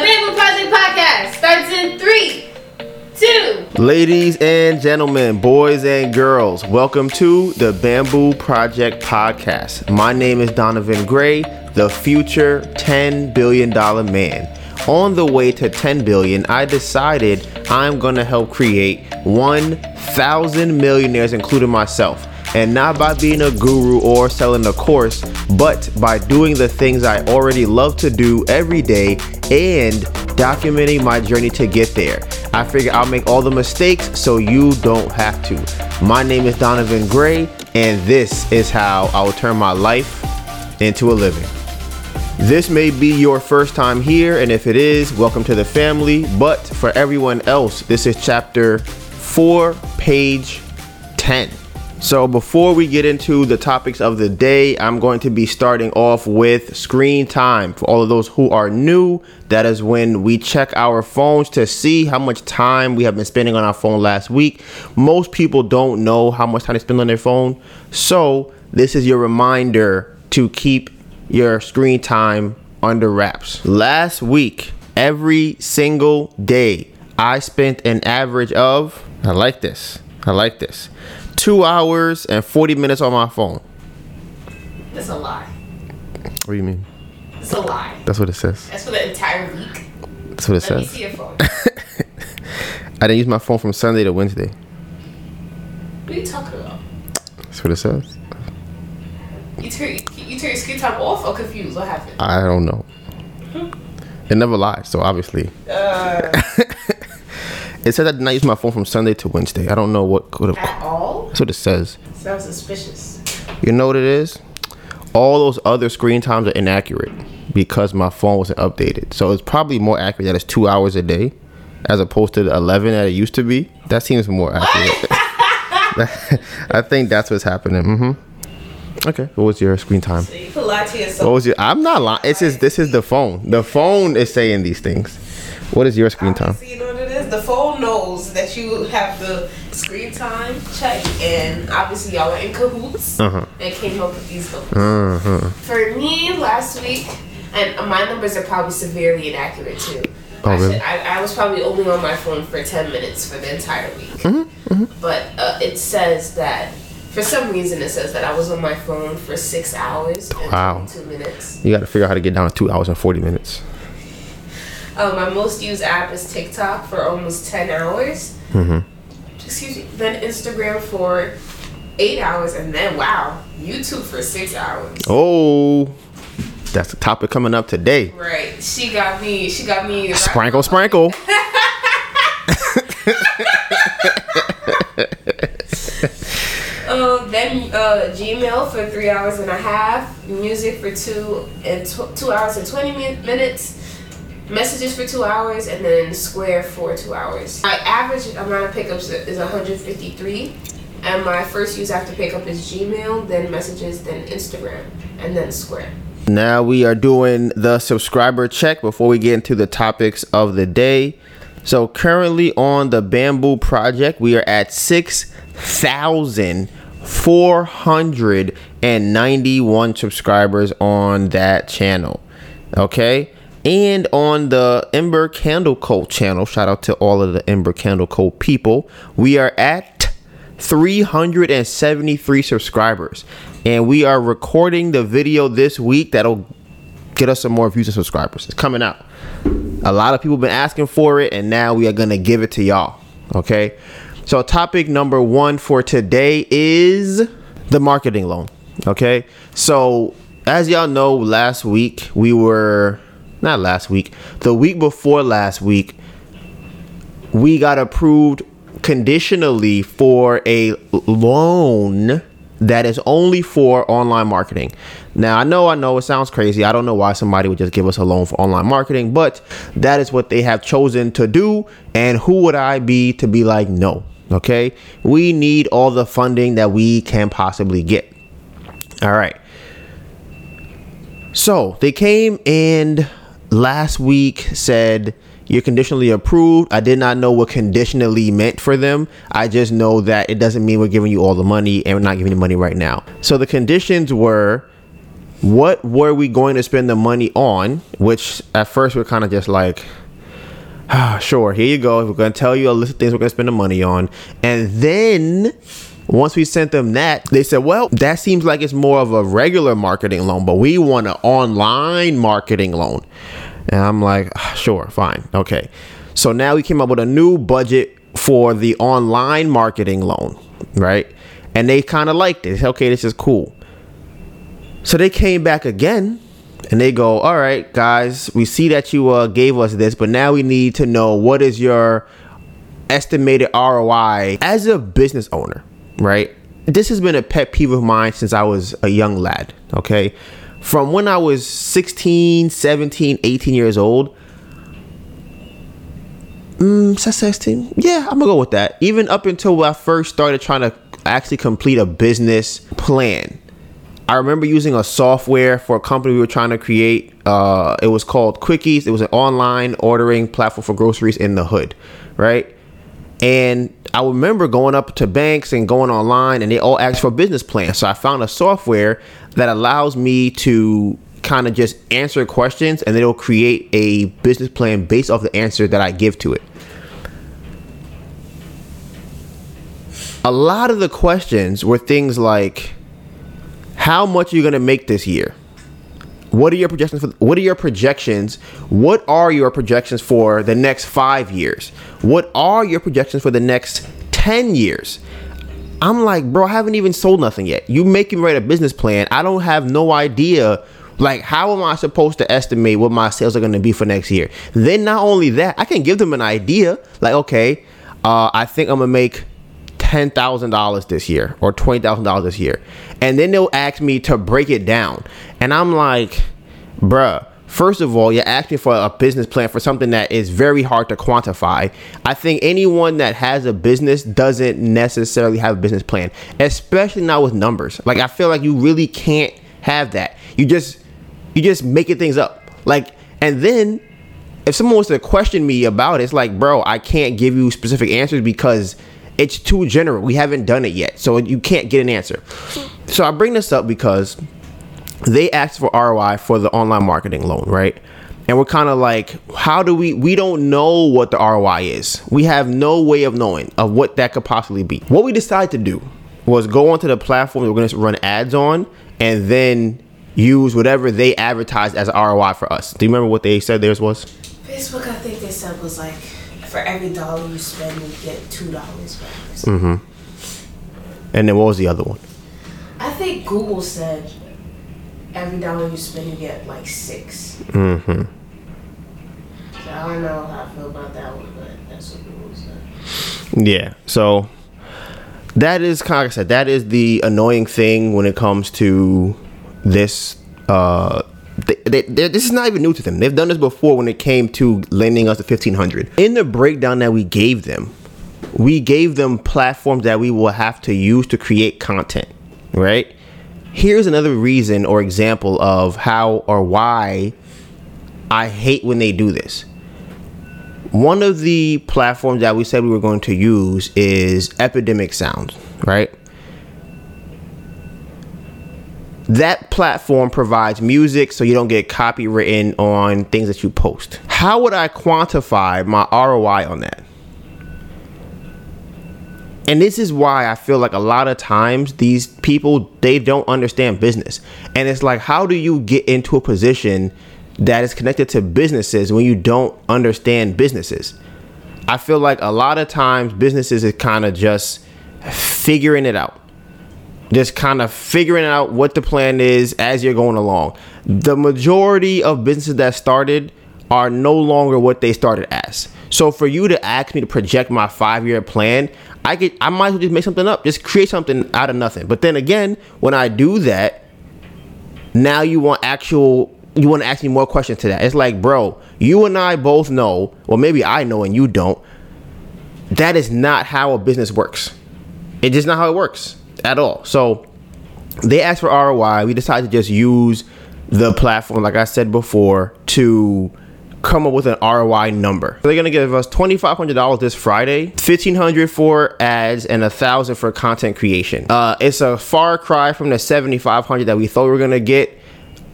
Bamboo Project Podcast starts in three, two. Ladies and gentlemen, boys and girls, welcome to the Bamboo Project Podcast. My name is Donovan Gray, the future $10 billion man. On the way to 10 billion, I decided I'm gonna help create 1,000 millionaires, including myself. And not by being a guru or selling a course, but by doing the things I already love to do every day and documenting my journey to get there. I figure I'll make all the mistakes so you don't have to. My name is Donovan Gray, and this is how I will turn my life into a living. This may be your first time here, and if it is, welcome to the family. But for everyone else, this is chapter 4, page 10. So, before we get into the topics of the day, I'm going to be starting off with screen time. For all of those who are new, that is when we check our phones to see how much time we have been spending on our phone last week. Most people don't know how much time they spend on their phone. So, this is your reminder to keep your screen time under wraps. Last week, every single day, I spent an average of, I like this, I like this, two hours and 40 minutes on my phone. That's a lie. What do you mean? It's a lie. That's what it says. That's for the entire week. That's what it Let me says. see your phone. I didn't use my phone from Sunday to Wednesday. what are you talking about? That's what it says. You turn you turn your screen time off or confused? What happened? I don't know. It never lies, so obviously. Uh, It says I did not use my phone from Sunday to Wednesday. I don't know what could have. at all? That's what it says. Sounds suspicious. You know what it is? All those other screen times are inaccurate because my phone wasn't updated. So it's probably more accurate that it's two hours a day as opposed to the 11 that it used to be. That seems more accurate. I think that's what's happening. Mm-hmm. Okay. What was your screen time? So you lie to What was your? I'm not lying. It's just this is the phone. The phone is saying these things. What is your screen time? Obviously, you know what it is? The phone knows that you have the screen time check, and obviously y'all were in cahoots Uh-huh. and came up with these numbers. Uh-huh. For me, last week, and my numbers are probably severely inaccurate too. Oh, I, really? should- I, I was probably only on my phone for 10 minutes for the entire week. Mm-hmm, But uh, it says that, for some reason, it says that I was on my phone for six hours and Wow. two minutes. You got to figure out how to get down to two hours and 40 minutes. Uh, my most used app is TikTok for almost 10 hours. Mm-hmm. Excuse me. Then Instagram for eight hours. And then, wow, YouTube for six hours. Oh, that's the topic coming up today. Right. She got me. She got me. Sprinkle, sprinkle. Um, then uh, Gmail for three hours and a half, music for two and tw- two hours and twenty min- minutes, messages for two hours, and then Square for two hours. My average amount of pickups is 153, and my first use after pickup is Gmail, then messages, then Instagram, and then Square. Now we are doing the subscriber check before we get into the topics of the day. So currently on the Bamboo Project, we are at 6,491 subscribers on that channel. Okay? And on the Ember Candle Co. channel, shout out to all of the Ember Candle Co. people, we are at 373 subscribers. And we are recording the video this week that'll get us some more views and subscribers. It's coming out. A lot of people been asking for it, and now we are gonna give it to y'all. Okay. So topic number one for today is the marketing loan. Okay. So as y'all know, last week we were not last week, the week before last week, we got approved conditionally for a loan that is only for online marketing. Now, I know, I know it sounds crazy. I don't know why somebody would just give us a loan for online marketing, but that is what they have chosen to do. And who would I be to be like, no? Okay. We need all the funding that we can possibly get. All right. So they came and last week said you're conditionally approved. I did not know what conditionally meant for them. I just know that it doesn't mean we're giving you all the money and we're not giving you money right now. So the conditions were what were we going to spend the money on? Which at first we're kind of just like, ah, sure, here you go. We're going to tell you a list of things we're going to spend the money on. And then once we sent them that, they said, well, that seems like it's more of a regular marketing loan, but we want an online marketing loan. And I'm like, ah, sure, fine. Okay. So now we came up with a new budget for the online marketing loan, right? And they kind of liked it. Okay, this is cool. So they came back again and they go, "All right, guys, we see that you uh, gave us this, but now we need to know what is your estimated ROI as a business owner, right? This has been a pet peeve of mine since I was a young lad, okay? From when I was 16, 17, 18 years old, mm, 16? Yeah, I'm gonna go with that. Even up until when I first started trying to actually complete a business plan I remember using a software for a company we were trying to create. Uh, it was called Quickies. It was an online ordering platform for groceries in the hood, right? And I remember going up to banks and going online, and they all asked for a business plan. So I found a software that allows me to kind of just answer questions, and it'll create a business plan based off the answer that I give to it. A lot of the questions were things like how much are you going to make this year? What are your projections for what are your projections? What are your projections for the next 5 years? What are your projections for the next 10 years? I'm like, bro, I haven't even sold nothing yet. You make me write a business plan. I don't have no idea like how am I supposed to estimate what my sales are going to be for next year? Then not only that, I can give them an idea. Like, okay, uh, I think I'm gonna make ten thousand dollars this year or twenty thousand dollars this year, and then they'll ask me to break it down, and I'm like, bruh. First of all, you're asking for a business plan for something that is very hard to quantify. I think anyone that has a business doesn't necessarily have a business plan, especially not with numbers. Like I feel like you really can't have that. You just you just making things up. Like and then if someone wants to question me about it, it's like, bro, I can't give you specific answers because it's too general. We haven't done it yet, so you can't get an answer. So I bring this up because they asked for ROI for the online marketing loan, right? And we're kind of like, how do we? We don't know what the ROI is. We have no way of knowing of what that could possibly be. What we decided to do was go onto the platform we're going to run ads on, and then use whatever they advertised as ROI for us. Do you remember what they said theirs was? Facebook, I think they said was like for every dollar you spend, you get two dollars back. Mm-hmm. And then what was the other one? I think Google said every dollar you spend, you get like six. Mm-hmm. So I don't know how I feel about that one, but that's what Google said. Yeah. So that is kind of like I said, that is the annoying thing when it comes to this uh they, they, this is not even new to them. They've done this before when it came to lending us the 1500. In the breakdown that we gave them, we gave them platforms that we will have to use to create content, right? Here's another reason or example of how or why I hate when they do this. One of the platforms that we said we were going to use is Epidemic Sound, right? That platform provides music so you don't get copywritten on things that you post. How would I quantify my ROI on that? And this is why I feel like a lot of times these people they don't understand business. And it's like how do you get into a position that is connected to businesses when you don't understand businesses? I feel like a lot of times businesses is kind of just figuring it out just kind of figuring out what the plan is as you're going along. The majority of businesses that started are no longer what they started as. So for you to ask me to project my five year plan, I get I might as well just make something up, just create something out of nothing. But then again, when I do that, now you want actual you want to ask me more questions to that. It's like, bro, you and I both know, or maybe I know and you don't. That is not how a business works. It's just not how it works at all. So they asked for ROI. We decided to just use the platform, like I said before, to come up with an ROI number. They're gonna give us twenty five hundred dollars this Friday, fifteen hundred for ads, and a thousand for content creation. Uh, it's a far cry from the seventy five hundred that we thought we were gonna get.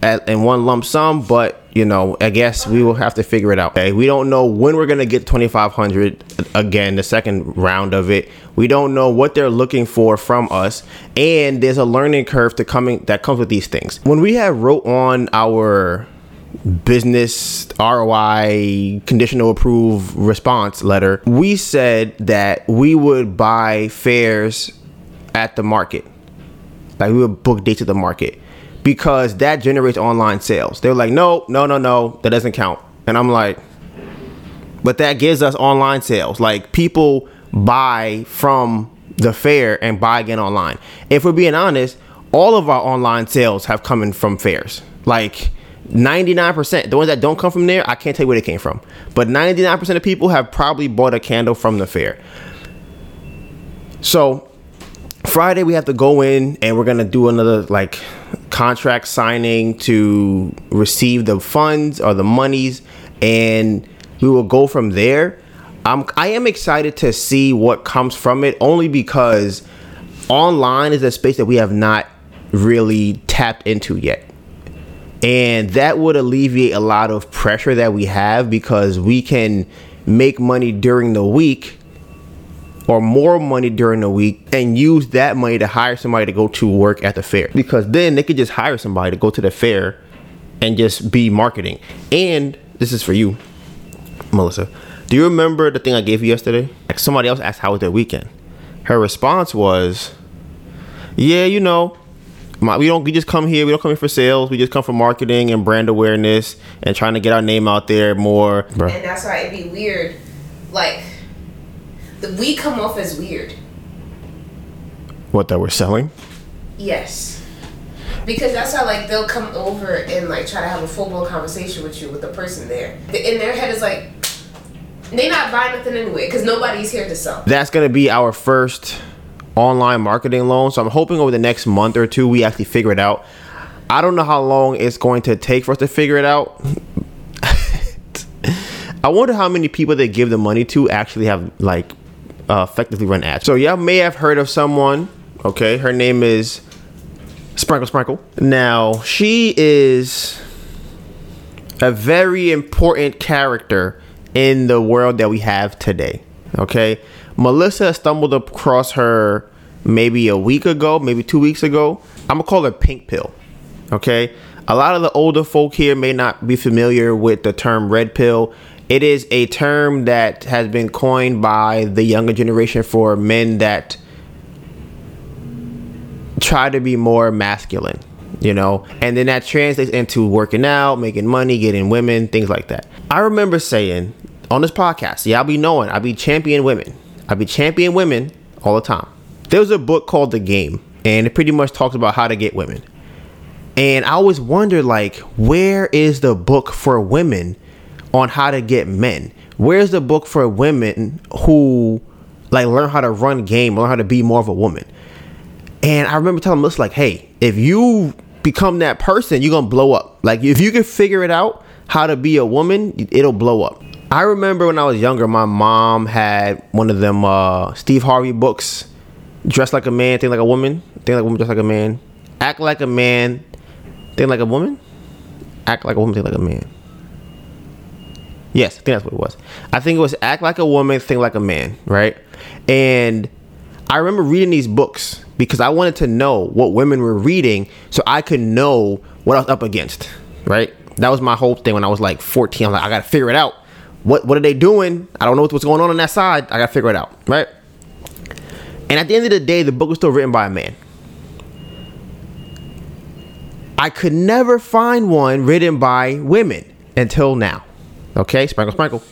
at, in one lump sum, but you know, I guess we will have to figure it out. Okay, we don't know when we're gonna get 2,500 again, the second round of it. We don't know what they're looking for from us, and there's a learning curve to coming that comes with these things. When we have wrote on our business ROI conditional approve response letter, we said that we would buy fares at the market. Like we would book dates at the market because that generates online sales. They're like, no, no, no, no, that doesn't count. And I'm like, but that gives us online sales. Like people buy from the fair and buy again online. If we're being honest, all of our online sales have come in from fairs. Like 99%, the ones that don't come from there, I can't tell you where they came from. But 99% of people have probably bought a candle from the fair. So Friday we have to go in and we're gonna do another like contract signing to receive the funds or the monies, and we will go from there. I'm I am excited to see what comes from it, only because online is a space that we have not really tapped into yet. And that would alleviate a lot of pressure that we have because we can make money during the week or more money during the week and use that money to hire somebody to go to work at the fair because then they could just hire somebody to go to the fair and just be marketing. And this is for you, Melissa. Do you remember the thing I gave you yesterday? Like somebody else asked how was their weekend. Her response was, "Yeah, you know, my, we don't we just come here. We don't come here for sales. We just come for marketing and brand awareness and trying to get our name out there more." And that's why it'd be weird, like we come off as weird. What that we're selling? Yes. Because that's how like they'll come over and like try to have a full blown conversation with you with the person there. In their head is like they not buying nothing anyway because nobody's here to sell. That's gonna be our first online marketing loan. So I'm hoping over the next month or two we actually figure it out. I don't know how long it's going to take for us to figure it out. I wonder how many people they give the money to actually have like uh, effectively run ads. So y'all may have heard of someone. Okay, her name is Sprinkle Sprinkle. Now she is a very important character in the world that we have today. Okay, Melissa stumbled across her maybe a week ago, maybe two weeks ago. I'm gonna call her Pink Pill. Okay, a lot of the older folk here may not be familiar with the term red pill. It is a term that has been coined by the younger generation for men that try to be more masculine, you know, and then that translates into working out, making money, getting women, things like that. I remember saying on this podcast, yeah, I'll be knowing, I'll be champion women. I'll be champion women all the time. There was a book called The Game, and it pretty much talks about how to get women. And I always wondered, like, where is the book for women on how to get men. Where's the book for women who like learn how to run game, learn how to be more of a woman? And I remember telling Melissa like, hey, if you become that person, you're gonna blow up. Like if you can figure it out how to be a woman, it'll blow up. I remember when I was younger, my mom had one of them uh, Steve Harvey books, dress like a man, think like a woman, think like a woman, dress like a man, act like a man, think like a woman, act like a woman, think like a man. Yes, I think that's what it was. I think it was act like a woman, think like a man, right? And I remember reading these books because I wanted to know what women were reading so I could know what I was up against, right? That was my whole thing when I was like 14. I'm like, I gotta figure it out. What what are they doing? I don't know what's going on on that side. I gotta figure it out, right? And at the end of the day, the book was still written by a man. I could never find one written by women until now. Okay, sprinkle, sprinkle.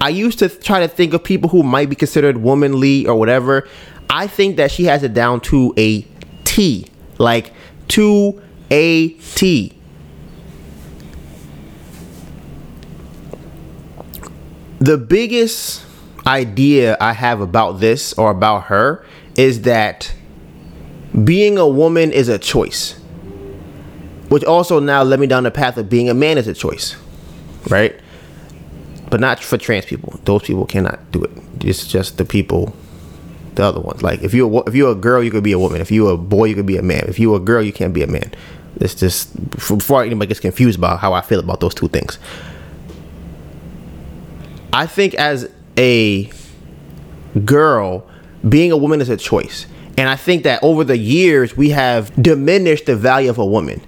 I used to try to think of people who might be considered womanly or whatever. I think that she has it down to a T, like to a T. The biggest idea I have about this or about her is that being a woman is a choice which also now led me down the path of being a man is a choice, right? But not for trans people. Those people cannot do it. It's just the people the other ones. Like if you if you're a girl, you could be a woman. If you're a boy, you could be a man. If you're a girl, you can't be a man. It's just before anybody gets confused about how I feel about those two things. I think as a girl, being a woman is a choice. And I think that over the years, we have diminished the value of a woman.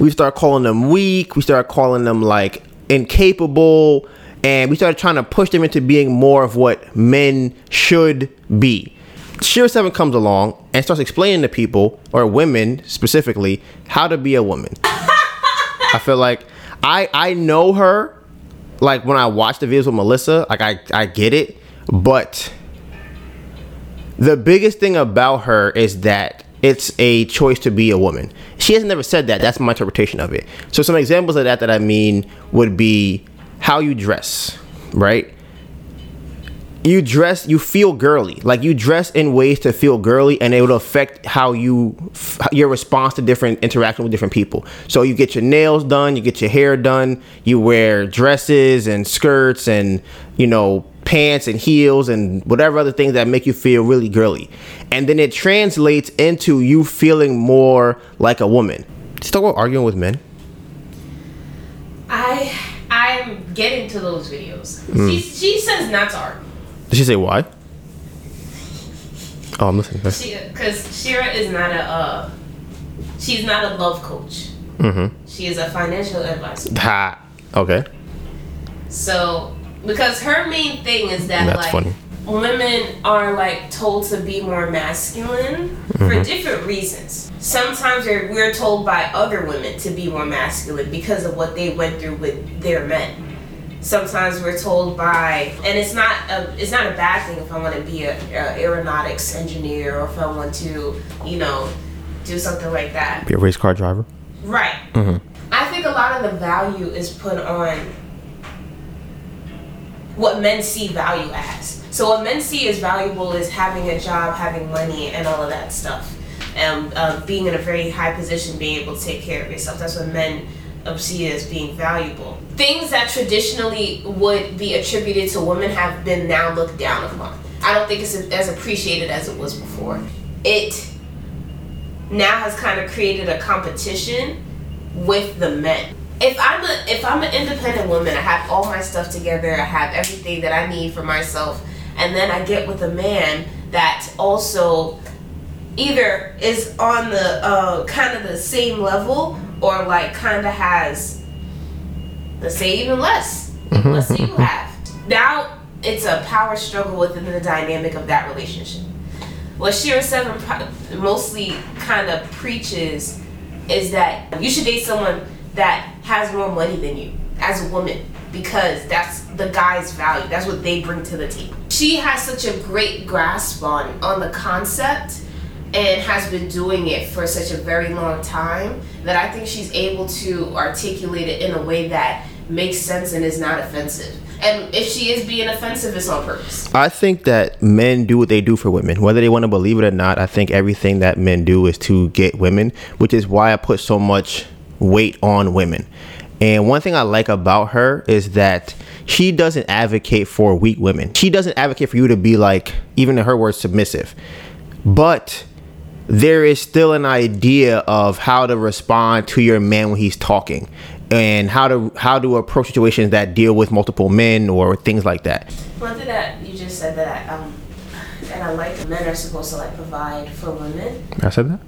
We start calling them weak. We start calling them like incapable. And we started trying to push them into being more of what men should be. Shera Seven comes along and starts explaining to people, or women specifically, how to be a woman. I feel like I I know her like when I watch the videos with Melissa, like I I get it, but the biggest thing about her is that it's a choice to be a woman. She has never said that. That's my interpretation of it. So some examples of that that I mean would be how you dress, right? you dress you feel girly like you dress in ways to feel girly and it will affect how you your response to different interaction with different people so you get your nails done you get your hair done you wear dresses and skirts and you know pants and heels and whatever other things that make you feel really girly and then it translates into you feeling more like a woman still about arguing with men i i'm getting to those videos mm. she, she says not to argue did she say why? Oh, I'm listening. Because Shera is not a, uh, she's not a love coach. Mm-hmm. She is a financial advisor. Ha. Okay. So, because her main thing is that That's like funny. women are like told to be more masculine mm-hmm. for different reasons. Sometimes we're, we're told by other women to be more masculine because of what they went through with their men sometimes we're told by and it's not a, it's not a bad thing if i want to be a, a, aeronautics engineer or if i want to you know do something like that be a race car driver right mm-hmm. i think a lot of the value is put on what men see value as so what men see as valuable is having a job having money and all of that stuff and uh, being in a very high position being able to take care of yourself that's what men see as being valuable. Things that traditionally would be attributed to women have been now looked down upon. I don't think it's as appreciated as it was before. It now has kind of created a competition with the men. If I'm a if I'm an independent woman, I have all my stuff together, I have everything that I need for myself, and then I get with a man that also either is on the uh, kind of the same level or like kind of has, let's say, even less. Mm-hmm. Let's say you have. Now it's a power struggle within the dynamic of that relationship. What Shera Seven mostly kind of preaches is that you should date someone that has more money than you as a woman because that's the guy's value. That's what they bring to the table. She has such a great grasp on on the concept and has been doing it for such a very long time that I think she's able to articulate it in a way that makes sense and is not offensive. And if she is being offensive, it's on purpose. I think that men do what they do for women, whether they want to believe it or not. I think everything that men do is to get women, which is why I put so much weight on women. And one thing I like about her is that she doesn't advocate for weak women. She doesn't advocate for you to be like, even in her words, submissive. But there is still an idea of how to respond to your man when he's talking and how to how to approach situations that deal with multiple men or things like that. One thing that you just said that I, um and I like men are supposed to like provide for women. I said that.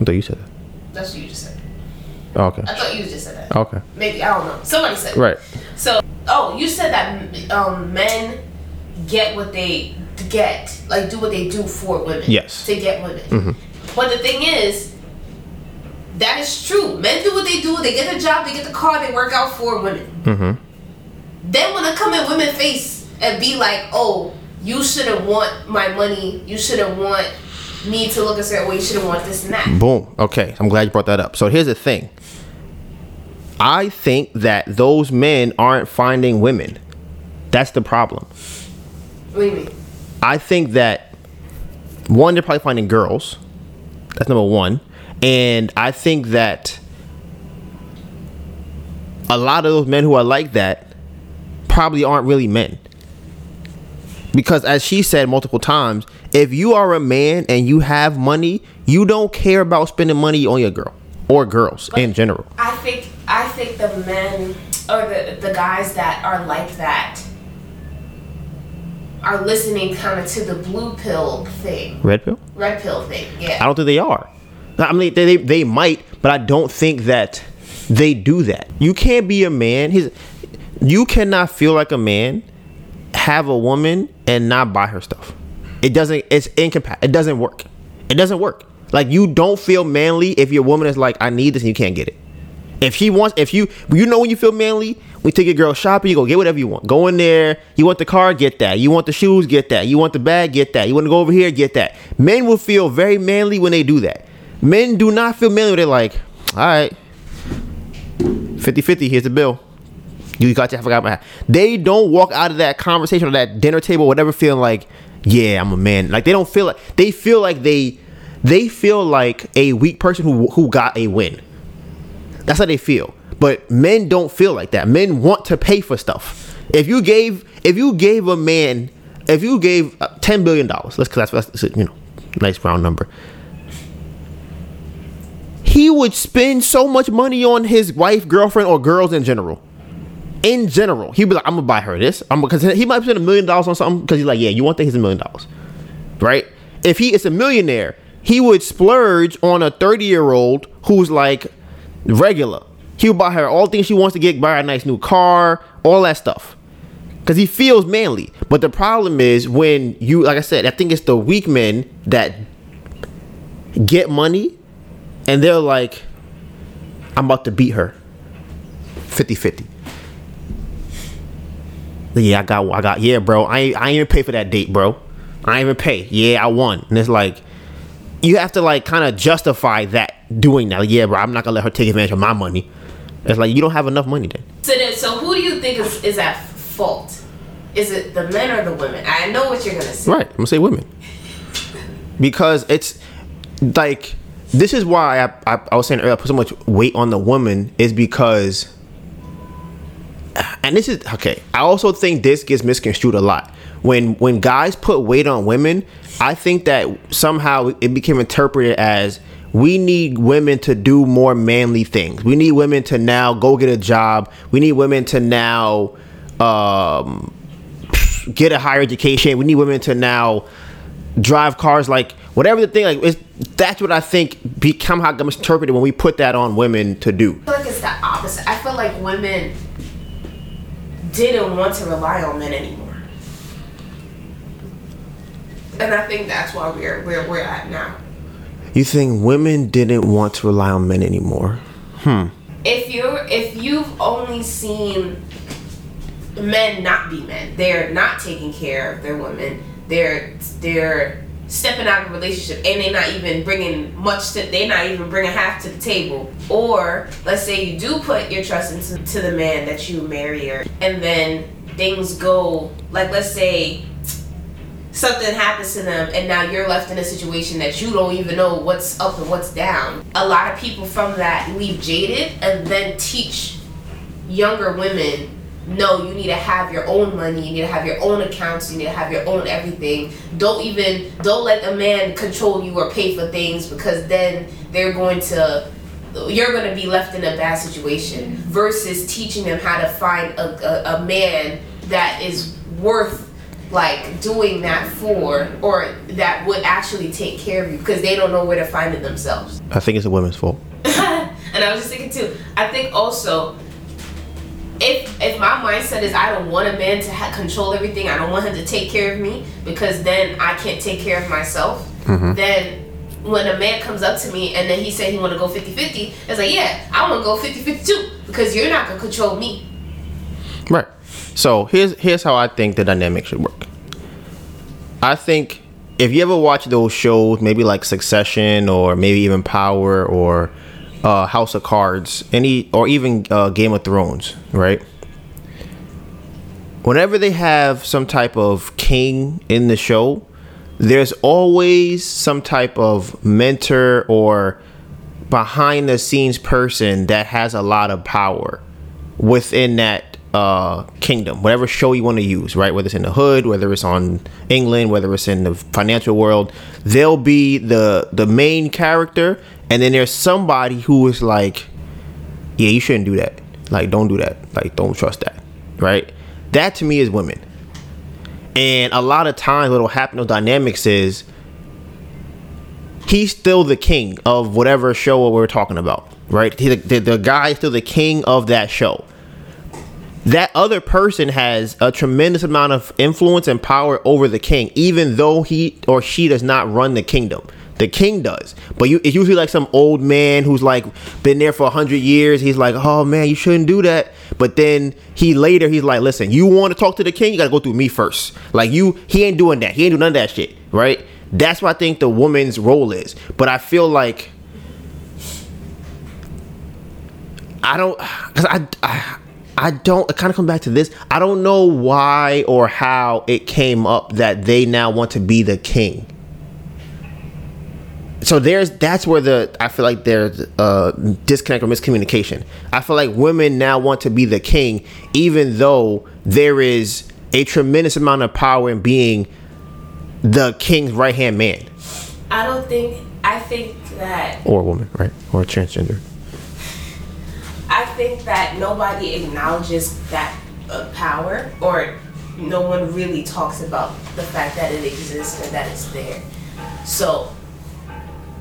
I thought you said that. That's what you just said. Oh, okay. I thought you just said that. Okay. Maybe I don't know. Somebody said. Right. So, oh, you said that um, men get what they get, like do what they do for women. Yes. To get women. Mm-hmm. But the thing is, that is true. Men do what they do. They get the job. They get the car. They work out for women. Mm-hmm. Then when I come in women face and be like, oh, you shouldn't want my money. You shouldn't want me to look a certain way. You shouldn't want this and that. Boom. Okay. I'm glad you brought that up. So here's the thing. I think that those men aren't finding women. That's the problem. What do you mean? I think that one, they're probably finding girls. That's number one. And I think that a lot of those men who are like that probably aren't really men. Because as she said multiple times, if you are a man and you have money, you don't care about spending money on your girl or girls in general. I think I think the men or the the guys that are like that are listening kind of to the blue pill thing, Red pill? red pill thing. Yeah. I don't think they are. I mean, they, they, they might, but I don't think that they do that. You can't be a man. He's, you cannot feel like a man, have a woman, and not buy her stuff. It doesn't. It's incompatible. It doesn't work. It doesn't work. Like you don't feel manly if your woman is like, I need this, and you can't get it. If he wants, if you, you know when you feel manly, we take your girl shopping, you go get whatever you want. Go in there. You want the car, get that. You want the shoes, get that. You want the bag, get that. You want to go over here, get that. Men will feel very manly when they do that. Men do not feel manly when they're like, all right, 50 50, here's the bill. You got to I forgot my. They don't walk out of that conversation or that dinner table, whatever, feeling like, yeah, I'm a man. Like they don't feel like they feel like they they feel like a weak person who who got a win. That's how they feel. But men don't feel like that. Men want to pay for stuff. If you gave if you gave a man if you gave uh, 10 billion dollars, let's cause that's, that's you know, nice round number. He would spend so much money on his wife, girlfriend or girls in general. In general, he'd be like, "I'm gonna buy her this." I'm because he might spend a million dollars on something because he's like, "Yeah, you want that? He's a million dollars." right? If he is a millionaire, he would splurge on a 30 year old who's like regular. He would buy her all things she wants to get, buy her a nice new car, all that stuff. Because he feels manly. But the problem is when you, like I said, I think it's the weak men that get money and they're like, I'm about to beat her 50 50. Yeah, I got, I got, yeah, bro. I ain't, I ain't even pay for that date, bro. I ain't even pay. Yeah, I won. And it's like, you have to like kind of justify that doing that. Like, yeah, bro, I'm not gonna let her take advantage of my money. It's like you don't have enough money then. So then, so who do you think is, is at fault? Is it the men or the women? I know what you're gonna say. Right. I'm gonna say women. Because it's like this is why I, I, I was saying earlier I put so much weight on the woman is because and this is okay. I also think this gets misconstrued a lot. When when guys put weight on women, I think that somehow it became interpreted as we need women to do more manly things. We need women to now go get a job. We need women to now um, get a higher education. We need women to now drive cars like whatever the thing like that's what I think become how misinterpreted when we put that on women to do. I feel like it's the opposite. I feel like women didn't want to rely on men anymore. And I think that's why we're where we're at now. You think women didn't want to rely on men anymore? Hmm. If you're if you've only seen men not be men, they're not taking care of their women. They're they're stepping out of a relationship and they're not even bringing much to they're not even bringing half to the table. Or let's say you do put your trust into to the man that you marry and then things go like let's say something happens to them and now you're left in a situation that you don't even know what's up and what's down. A lot of people from that leave jaded and then teach younger women no you need to have your own money you need to have your own accounts you need to have your own everything don't even don't let a man control you or pay for things because then they're going to you're going to be left in a bad situation versus teaching them how to find a, a, a man that is worth like doing that for or that would actually take care of you because they don't know where to find it themselves I think it's a woman's fault. and I was just thinking too. I think also, if if my mindset is I don't want a man to ha- control everything, I don't want him to take care of me because then I can't take care of myself. Mm-hmm. Then when a man comes up to me and then he said he want to go 50-50, it's like yeah, I want to go 50-50 too because you're not gonna control me. Right. So here's here's how I think the dynamic should work. I think if you ever watch those shows, maybe like Succession or maybe even Power or uh, House of Cards, any or even uh, Game of Thrones, right? Whenever they have some type of king in the show, there's always some type of mentor or behind the scenes person that has a lot of power within that uh, kingdom, whatever show you want to use, right? Whether it's in the hood, whether it's on England, whether it's in the financial world, they'll be the the main character, and then there's somebody who is like, yeah, you shouldn't do that. Like, don't do that. Like, don't trust that, right? That to me is women. And a lot of times, what'll happen with dynamics is he's still the king of whatever show we're talking about, right? He, the, the guy is still the king of that show. That other person has a tremendous amount of influence and power over the king, even though he or she does not run the kingdom. The king does, but you, it's usually like some old man who's like been there for hundred years. He's like, "Oh man, you shouldn't do that." But then he later he's like, "Listen, you want to talk to the king? You got to go through me first. Like you, he ain't doing that. He ain't doing none of that shit, right?" That's what I think the woman's role is. But I feel like I don't, cause I, I, I don't. It kind of come back to this. I don't know why or how it came up that they now want to be the king. So there's that's where the I feel like there's a disconnect or miscommunication. I feel like women now want to be the king, even though there is a tremendous amount of power in being the king's right hand man I don't think. I think that or a woman, right, or transgender. I think that nobody acknowledges that uh, power, or no one really talks about the fact that it exists and that it's there. So,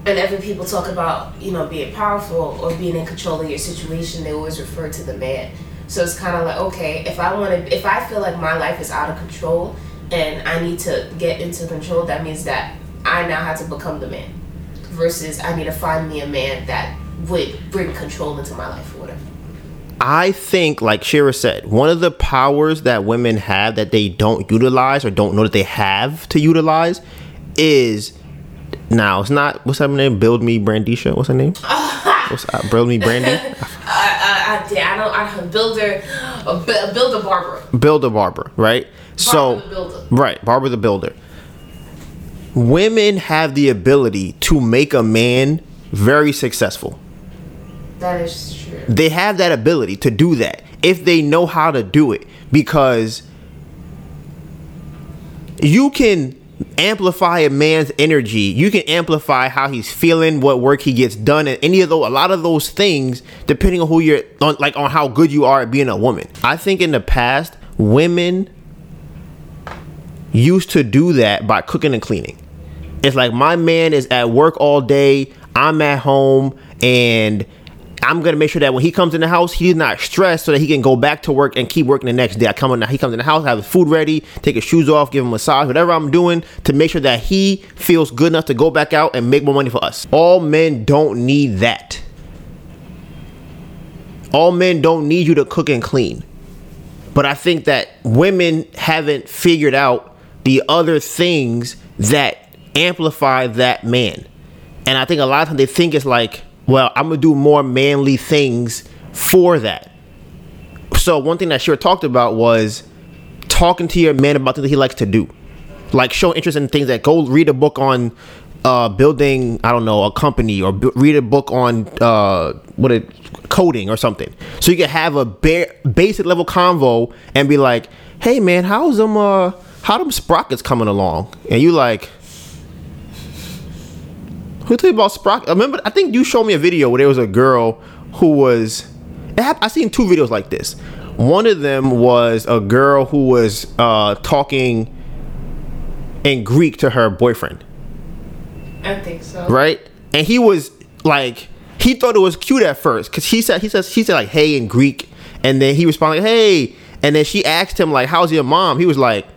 whenever people talk about you know being powerful or being in control of your situation, they always refer to the man. So it's kind of like okay, if I want to, if I feel like my life is out of control and I need to get into control, that means that I now have to become the man. Versus I need to find me a man that would bring control into my life or whatever. I think, like Shera said, one of the powers that women have that they don't utilize or don't know that they have to utilize is now it's not what's her name? Build me Brandisha. What's her name? what's uh, Build me Brandy? Uh, uh, I, I, I, I don't. I don't builder, uh, Build a Barbara. Builder Barbara, right? so the Builder. right, Barbara the Builder. Women have the ability to make a man very successful. That is true. they have that ability to do that if they know how to do it because you can amplify a man's energy. You can amplify how he's feeling what work he gets done and any of those a lot of those things depending on who you're on like on how good you are at being a woman. I think in the past women used to do that by cooking and cleaning. It's like my man is at work all day i'm at home and I'm gonna make sure that when he comes in the house, he's not stressed, so that he can go back to work and keep working the next day. I come in, now, he comes in the house, have his food ready, take his shoes off, give him a massage, whatever I'm doing to make sure that he feels good enough to go back out and make more money for us. All men don't need that. All men don't need you to cook and clean. But I think that women haven't figured out the other things that amplify that man. And I think a lot of times they think it's like, well, I'm gonna do more manly things for that. So one thing that Shera talked about was talking to your man about things that he likes to do, like show interest in things that go read a book on uh, building. I don't know a company or bu- read a book on uh, what it coding or something. So you can have a bare, basic level convo and be like, "Hey man, how's them uh, how them sprockets coming along?" And you like. Who told you about Sprocket? I remember, I think you showed me a video where there was a girl who was. I seen two videos like this. One of them was a girl who was uh, talking in Greek to her boyfriend, I think so. right? And he was like, he thought it was cute at first because he said he says he said like hey in Greek, and then he responded like, hey, and then she asked him like, how's your mom? He was like,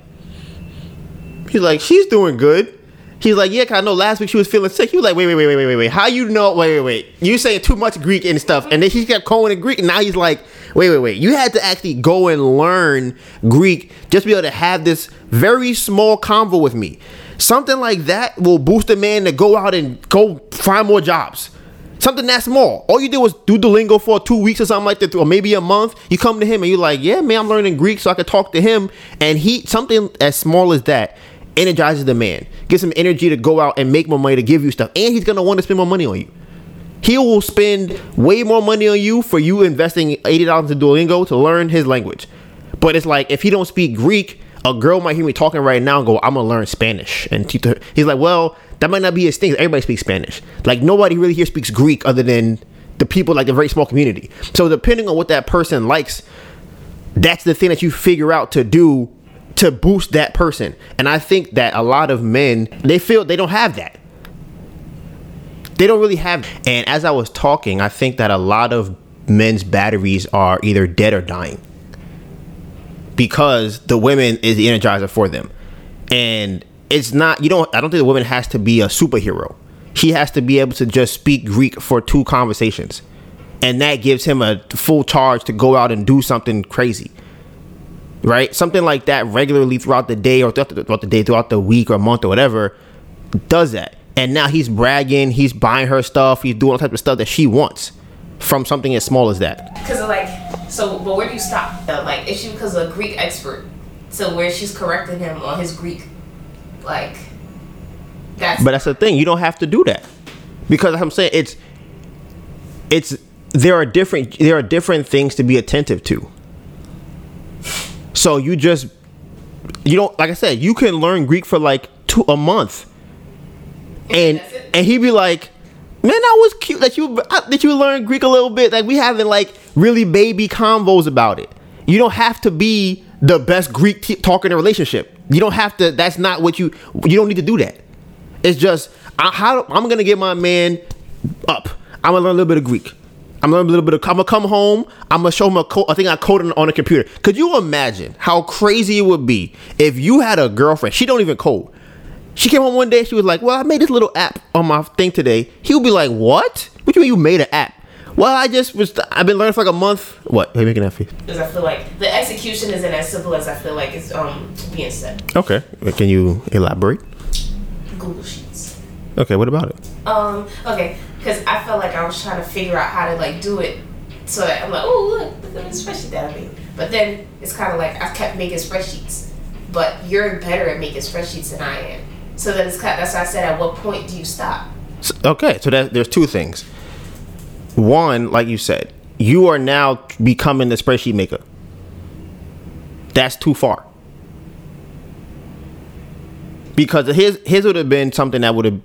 he's like, she's doing good. He's like, yeah, I know last week she was feeling sick. He was like, wait, wait, wait, wait, wait, wait. How you know? Wait, wait, wait. You saying too much Greek and stuff, and then he kept calling it Greek, and now he's like, wait, wait, wait. You had to actually go and learn Greek just to be able to have this very small convo with me. Something like that will boost a man to go out and go find more jobs. Something that small. All you did was do Duolingo for two weeks or something like that, or maybe a month. You come to him and you're like, yeah, man, I'm learning Greek so I can talk to him. And he, something as small as that, energizes the man, gives him energy to go out and make more money to give you stuff. And he's gonna want to spend more money on you. He will spend way more money on you for you investing $80 in Duolingo to learn his language. But it's like if he don't speak Greek, a girl might hear me talking right now and go, "I'm gonna learn Spanish." And he's like, "Well, that might not be his thing. Everybody speaks Spanish. Like nobody really here speaks Greek other than the people like the very small community. So depending on what that person likes, that's the thing that you figure out to do to boost that person. And I think that a lot of men they feel they don't have that. They don't really have. And as I was talking, I think that a lot of men's batteries are either dead or dying because the women is the energizer for them. And it's not you don't I don't think the woman has to be a superhero. He has to be able to just speak Greek for two conversations. And that gives him a full charge to go out and do something crazy. Right? Something like that regularly throughout the day or throughout the, throughout the day, throughout the week or month or whatever, does that. And now he's bragging, he's buying her stuff, he's doing all type of stuff that she wants from something as small as that. Because like, so, but where do you stop? Like, is she because a Greek expert? So where she's correcting him on his Greek, like, that's. But that's the thing. You don't have to do that because I'm saying it's it's there are different there are different things to be attentive to. So you just you don't like I said you can learn Greek for like two a month, and and he'd be like, man, that was cute that you that you learned Greek a little bit. Like we having like really baby convos about it. You don't have to be the best Greek t- talker in a relationship. You don't have to. That's not what you. You don't need to do that. It's just I, how I'm gonna get my man up. I'm gonna learn a little bit of Greek. I'm gonna a little bit of. I'm gonna come home. I'm gonna show him a code. I think I coded on, a computer. Could you imagine how crazy it would be if you had a girlfriend? She don't even code. She came home one day. She was like, "Well, I made this little app on my thing today." He would be like, "What? What do you mean you made an app?" Well, I just was. I've been learning for like a month. What? Are you making that face? Because I feel like the execution isn't as simple as I feel like it's um being said. Okay. Can you elaborate? Google Sheets. Okay. What about it? Um. Okay. Because I felt like I was trying to figure out how to like do it. So I'm like, oh look, look at the spreadsheet that I made. But then it's kind of like I kept making spreadsheets. But you're better at making spreadsheets than I am. So then it's kind. That's why I said, at what point do you stop? So- okay, so that there's two things. One, like you said, you are now becoming the spreadsheet maker. That's too far. Because his his would have been something that would have,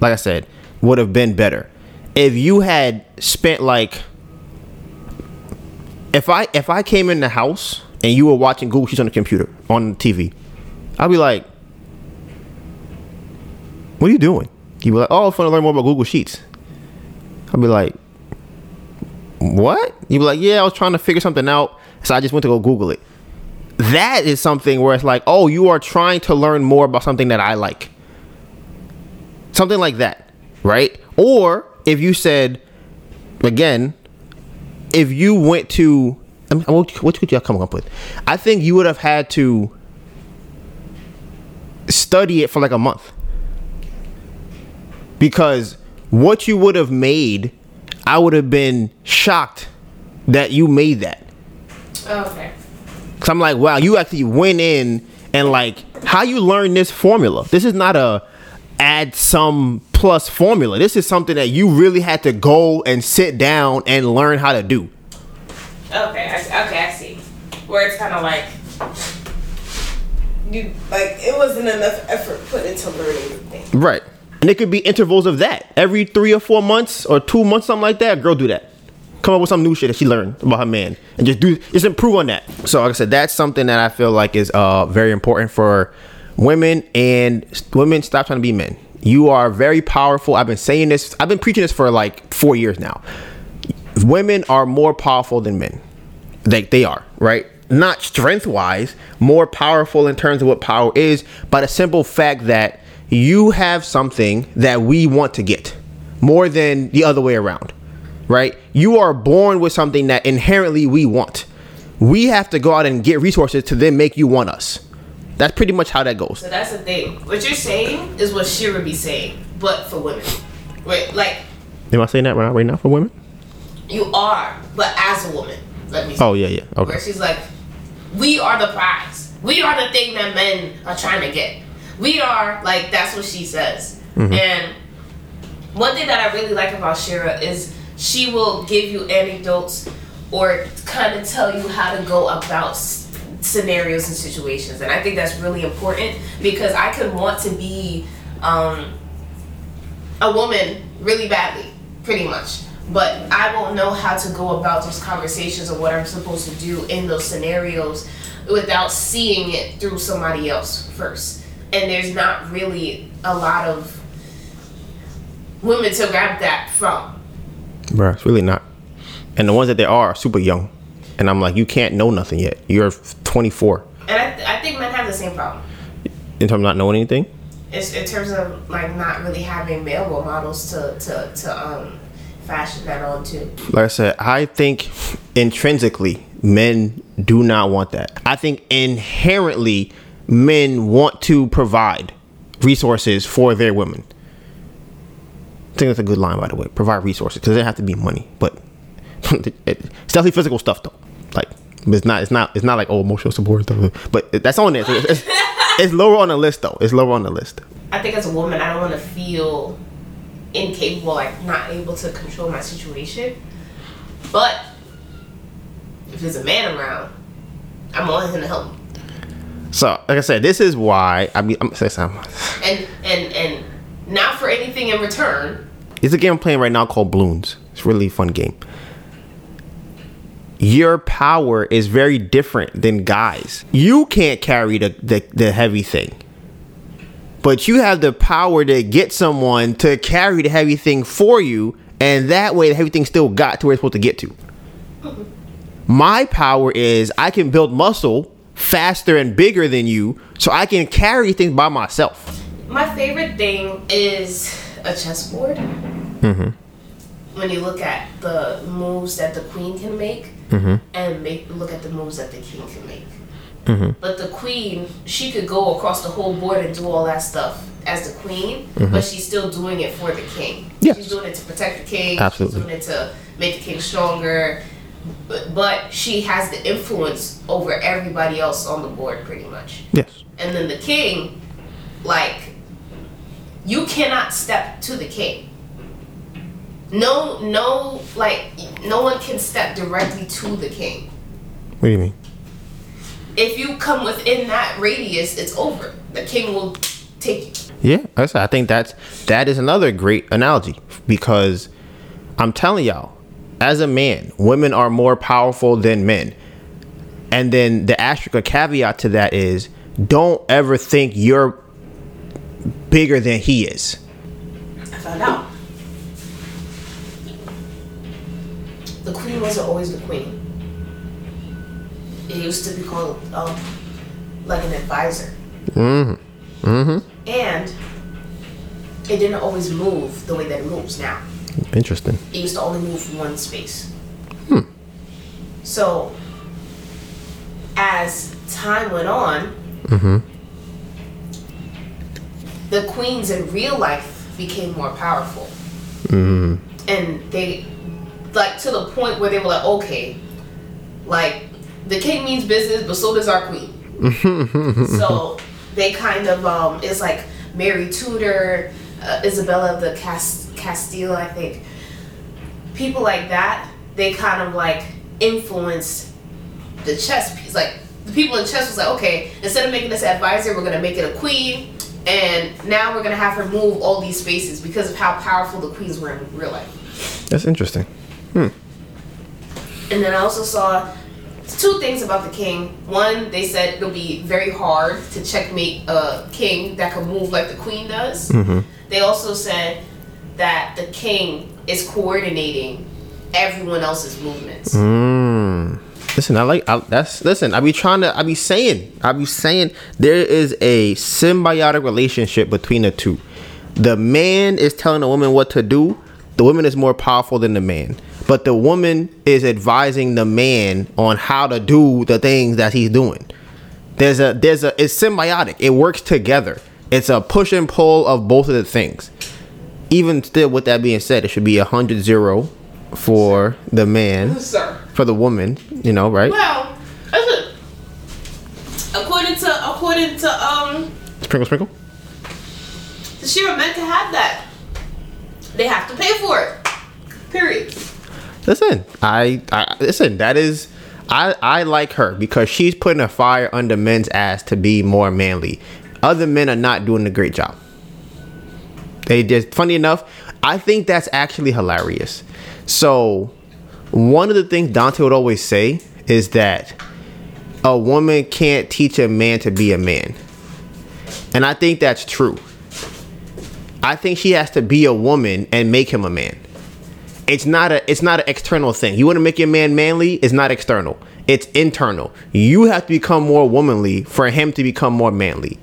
like I said, would have been better if you had spent like. If I if I came in the house and you were watching Google Sheets on the computer on the TV, I'd be like, what are you doing? You'd be like, oh, I'm fun to learn more about Google Sheets. I'd be like, what? You'd be like, yeah, I was trying to figure something out, so I just went to go Google it. That is something where it's like, oh, you are trying to learn more about something that I like. Something like that, right? Or if you said, again, if you went to, I mean, what, what could y'all come up with? I think you would have had to study it for like a month because what you would have made, I would have been shocked that you made that. Oh, okay. Cause I'm like, wow, you actually went in and like, how you learn this formula? This is not a add some plus formula. This is something that you really had to go and sit down and learn how to do. Okay. I, see- okay. I see. Where it's kind of like you like it wasn't enough effort put into learning the thing. Right. And it could be intervals of that. Every three or four months or two months, something like that, girl do that. Come up with some new shit that she learned about her man. And just do just improve on that. So like I said, that's something that I feel like is uh very important for women and women stop trying to be men. You are very powerful. I've been saying this, I've been preaching this for like four years now. Women are more powerful than men. They they are, right? Not strength wise, more powerful in terms of what power is, but a simple fact that you have something that we want to get more than the other way around, right? You are born with something that inherently we want. We have to go out and get resources to then make you want us. That's pretty much how that goes. So that's the thing. What you're saying is what she would be saying, but for women. Right? Like Am I saying that right right now for women? you are, but as a woman. Let me. Say. Oh yeah, yeah. Where Okay. she's like, we are the prize. We are the thing that men are trying to get. We are like that's what she says. Mm-hmm. And one thing that I really like about Shera is she will give you anecdotes or kind of tell you how to go about scenarios and situations, and I think that's really important because I could want to be um, a woman really badly, pretty much. But I won't know how to go about those conversations or what I'm supposed to do in those scenarios without seeing it through somebody else first. And there's not really a lot of women to grab that from. Bruh, it's really not. And the ones that there are are super young. And I'm like, you can't know nothing yet. You're 24. And I, th- I think men have the same problem. In terms of not knowing anything? It's in terms of like not really having male role models to to, to um fashion that on to. Like I said, I think intrinsically men do not want that. I think inherently men want to provide resources for their women. I think that's a good line, by the way. Provide resources because it have to be money, but it's definitely physical stuff though. Like, but it's not. It's not. It's not like oh emotional support stuff. But that's on there. So it's, it's lower on the list though. It's lower on the list. I think as a woman, I don't want to feel incapable, like not able to control my situation. But if there's a man around, I'm wanting him to help me. So, like I said, this is why I mean I'm gonna say something. And and and not for anything in return. It's a game I'm playing right now called Balloons. It's a really fun game. Your power is very different than guys. You can't carry the, the, the heavy thing. But you have the power to get someone to carry the heavy thing for you, and that way the heavy thing still got to where it's supposed to get to. My power is I can build muscle faster and bigger than you, so I can carry things by myself. My favorite thing is a chessboard. Mm-hmm. When you look at the moves that the queen can make, Mm-hmm. and make look at the moves that the king can make. Mm-hmm. But the queen, she could go across the whole board and do all that stuff as the queen, mm-hmm. but she's still doing it for the king. Yes. She's doing it to protect the king. Absolutely. She's doing it to make the king stronger. But, but she has the influence over everybody else on the board, pretty much. Yes. And then the king, like, you cannot step to the king. No, no, like, no one can step directly to the king. What do you mean? If you come within that radius, it's over. The king will take you. Yeah, like I said, I think that's that is another great analogy because I'm telling y'all, as a man, women are more powerful than men. And then the asterisk or caveat to that is don't ever think you're bigger than he is. I found out. The queen wasn't always the queen. It used to be called um, like an advisor. Mm-hmm. Mm-hmm. And it didn't always move the way that it moves now. Interesting. It used to only move one space. Hmm. So, as time went on, Mm-hmm. the queens in real life became more powerful. Mm-hmm. And they, like, to the point where they were like, okay, like, the king means business, but so does our queen. so, they kind of, um, it's like Mary Tudor, uh, Isabella of the Cast- Castile, I think. People like that, they kind of like influenced the chess piece. Like the people in chess was like, okay, instead of making this advisor, we're gonna make it a queen, and now we're gonna have her move all these spaces because of how powerful the queens were in real life. That's interesting. And then I also saw two things about the king. One, they said it'll be very hard to checkmate a king that can move like the queen does. They also said that the king is coordinating everyone else's movements. Mm. Listen, I like I, that's. Listen, I be trying to. I be saying. I be saying there is a symbiotic relationship between the two. The man is telling the woman what to do. The woman is more powerful than the man, but the woman is advising the man on how to do the things that he's doing. There's a there's a it's symbiotic. It works together. It's a push and pull of both of the things. Even still, with that being said, it should be a hundred zero for the man Sir. for the woman, you know, right? Well. According to according to um Sprinkle, sprinkle. the Shera meant to have that. They have to pay for it. Period. Listen, I, I listen. That is, I, I like her because she's putting a fire under men's ass to be more manly. Other men are not doing a great job. They just funny enough, I think that's actually hilarious. So one of the things Dante would always say is that a woman can't teach a man to be a man. And I think that's true. I think she has to be a woman and make him a man. It's not a it's not an external thing. You want to make your man manly, it's not external. It's internal. You have to become more womanly for him to become more manly.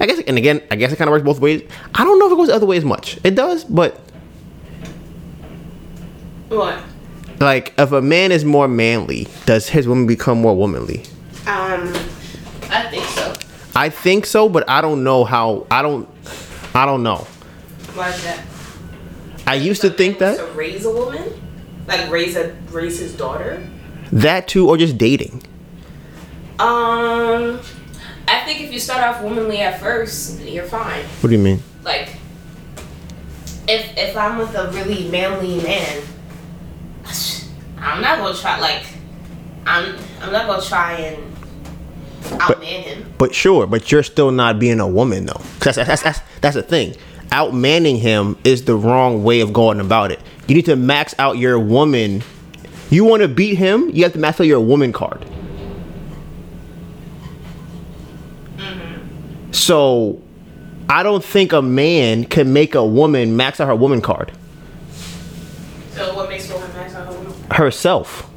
I guess and again, I guess it kind of works both ways. I don't know if it goes the other way as much. It does, but What? like if a man is more manly, does his woman become more womanly? Um, I think so. I think so, but I don't know how. I don't. I don't know. Why is that? I used to think that to raise a woman, like raise a raise his daughter. that too, or just dating. Um, I think if you start off womanly at first, you're fine. What do you mean? Like, if if I'm with a really manly man, I'm not gonna try. Like, I'm I'm not gonna try and outman him. But sure, but you're still not being a woman though. 'Cause That's that's that's that's the thing. Outmanning him is the wrong way of going about it. You need to max out your woman. You want to beat him, you have to max out your woman card. Mm-hmm. So, I don't think a man can make a woman max out her woman card So what makes a woman max out her woman? card? herself.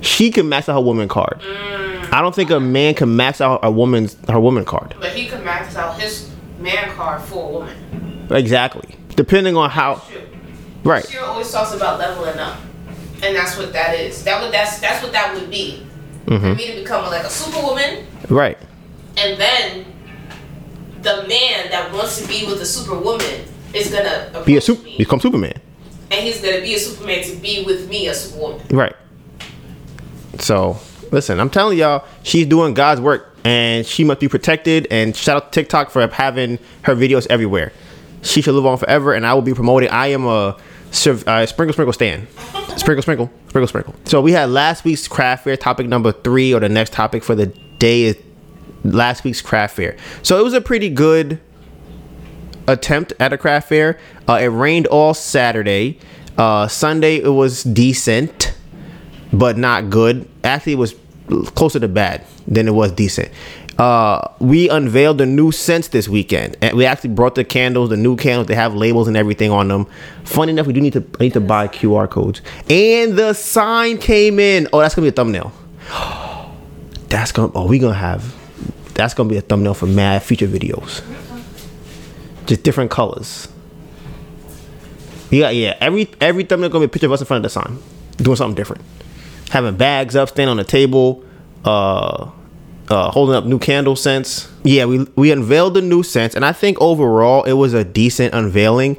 She can max out her woman card. Mm. I don't think a man can max out a woman's her woman card. But he can max out his man card for a woman. Exactly. Depending on how Shoot. right. She always talks about leveling up, and that's what that is. That would that's that's what that would be. Mm-hmm. For me to become like a superwoman, Right. and then the man that wants to be with a superwoman is gonna Be a super me, become Superman. and he's gonna be a superman to be with me, a superwoman. Right. So listen, I'm telling y'all, she's doing God's work and she must be protected. And shout out to TikTok for having her videos everywhere. She should live on forever, and I will be promoting. I am a uh, sprinkle sprinkle stand. Sprinkle sprinkle sprinkle sprinkle. So we had last week's craft fair topic number three, or the next topic for the day is last week's craft fair. So it was a pretty good attempt at a craft fair. Uh, it rained all Saturday. Uh, Sunday it was decent, but not good. Actually, it was closer to bad than it was decent. Uh, we unveiled the new scents this weekend, and we actually brought the candles, the new candles. They have labels and everything on them. Funny enough, we do need to I need to buy QR codes, and the sign came in. Oh, that's gonna be a thumbnail. That's gonna. Oh, we gonna have. That's gonna be a thumbnail for mad future videos. Just different colors. Yeah, yeah. Every every thumbnail gonna be a picture of us in front of the sign, doing something different. Having bags up, standing on the table, uh, uh, holding up new candle scents. Yeah, we we unveiled the new scents, and I think overall it was a decent unveiling.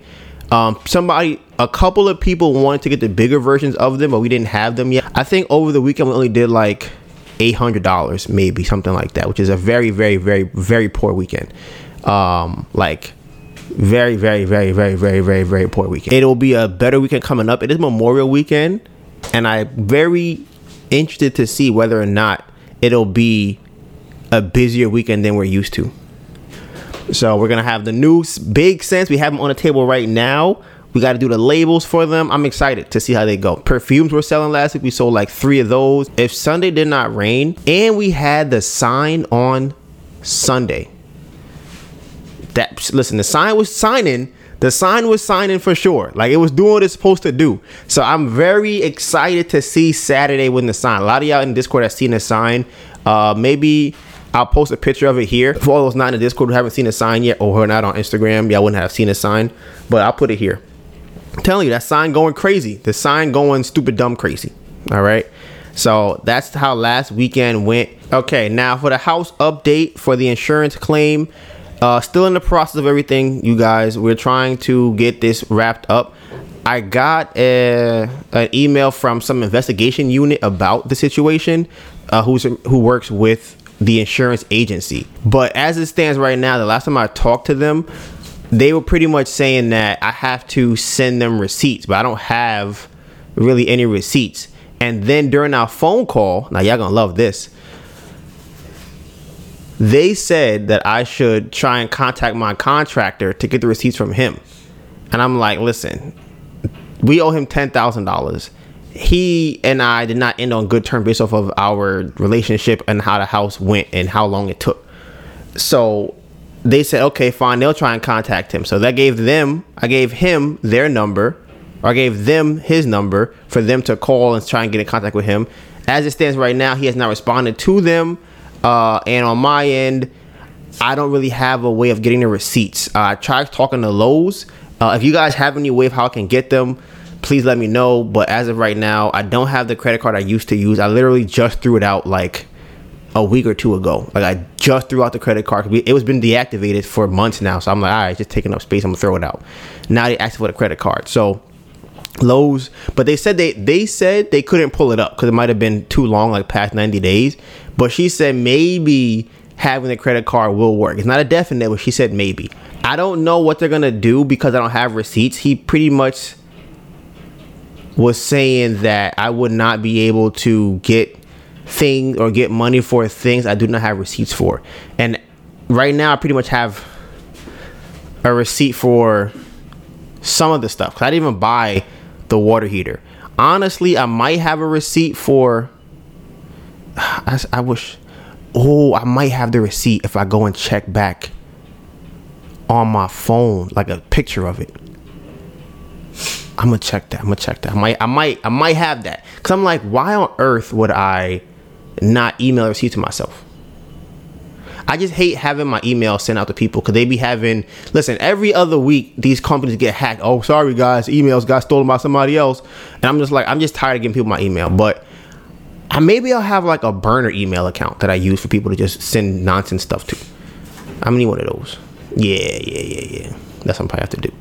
Um, somebody, a couple of people wanted to get the bigger versions of them, but we didn't have them yet. I think over the weekend we only did like eight hundred dollars, maybe something like that, which is a very, very, very, very poor weekend. Um, like very, very, very, very, very, very, very poor weekend. It'll be a better weekend coming up. It is Memorial Weekend, and I'm very interested to see whether or not it'll be a busier weekend than we're used to. So we're gonna have the new big scents. We have them on the table right now. We got to do the labels for them. I'm excited to see how they go. Perfumes we're selling last week. We sold like three of those. If Sunday did not rain, and we had the sign on Sunday. That listen, the sign was signing. The sign was signing for sure. Like it was doing what it's supposed to do. So I'm very excited to see Saturday when the sign. A lot of y'all in Discord have seen the sign. Uh, maybe I'll post a picture of it here. For all those not in the Discord who haven't seen the sign yet or who are not on Instagram, y'all wouldn't have seen the sign. But I'll put it here. I'm telling you, that sign going crazy. The sign going stupid dumb crazy. All right. So that's how last weekend went. Okay, now for the house update for the insurance claim. Uh, still in the process of everything, you guys. We're trying to get this wrapped up. I got a, an email from some investigation unit about the situation, uh, who's who works with the insurance agency. But as it stands right now, the last time I talked to them, they were pretty much saying that I have to send them receipts, but I don't have really any receipts. And then during our phone call, now y'all gonna love this. They said that I should try and contact my contractor to get the receipts from him. And I'm like, listen, we owe him ten thousand dollars. He and I did not end on good terms based off of our relationship and how the house went and how long it took. So they said, okay, fine, they'll try and contact him. So that gave them, I gave him their number, or I gave them his number for them to call and try and get in contact with him. As it stands right now, he has not responded to them. Uh, and on my end, I don't really have a way of getting the receipts. Uh, I tried talking to Lowe's. Uh, if you guys have any way of how I can get them, please let me know. But as of right now, I don't have the credit card I used to use. I literally just threw it out like a week or two ago. Like I just threw out the credit card. It was been deactivated for months now. So I'm like, all right, just taking up space. I'm gonna throw it out. Now they asked for the credit card. So Lowe's, but they said they they said they couldn't pull it up because it might have been too long, like past 90 days. But she said maybe having the credit card will work. It's not a definite, but she said maybe. I don't know what they're gonna do because I don't have receipts. He pretty much was saying that I would not be able to get things or get money for things I do not have receipts for. And right now, I pretty much have a receipt for some of the stuff because I didn't even buy the water heater. Honestly, I might have a receipt for. I, I wish. Oh, I might have the receipt if I go and check back on my phone, like a picture of it. I'm gonna check that. I'm gonna check that. I might, I might, I might have that. Cause I'm like, why on earth would I not email a receipt to myself? I just hate having my email sent out to people because they be having. Listen, every other week these companies get hacked. Oh, sorry guys, emails got stolen by somebody else, and I'm just like, I'm just tired of giving people my email. But Maybe I'll have like a burner email account that I use for people to just send nonsense stuff to. I'm gonna need one of those. Yeah, yeah, yeah, yeah. That's what I have to do.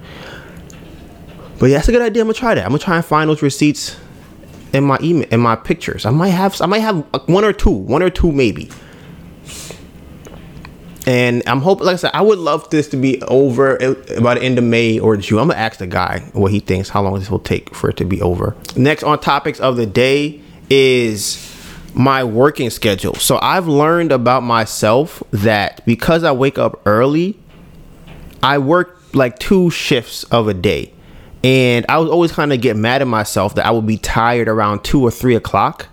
But yeah, that's a good idea. I'm gonna try that. I'm gonna try and find those receipts in my email in my pictures. I might have I might have uh, one or two, one or two maybe. And I'm hoping, like I said, I would love this to be over uh, by the end of May or June. I'm gonna ask the guy what he thinks, how long this will take for it to be over. Next on topics of the day is my working schedule. So I've learned about myself that because I wake up early, I work like two shifts of a day. And I was always kind of get mad at myself that I would be tired around two or three o'clock.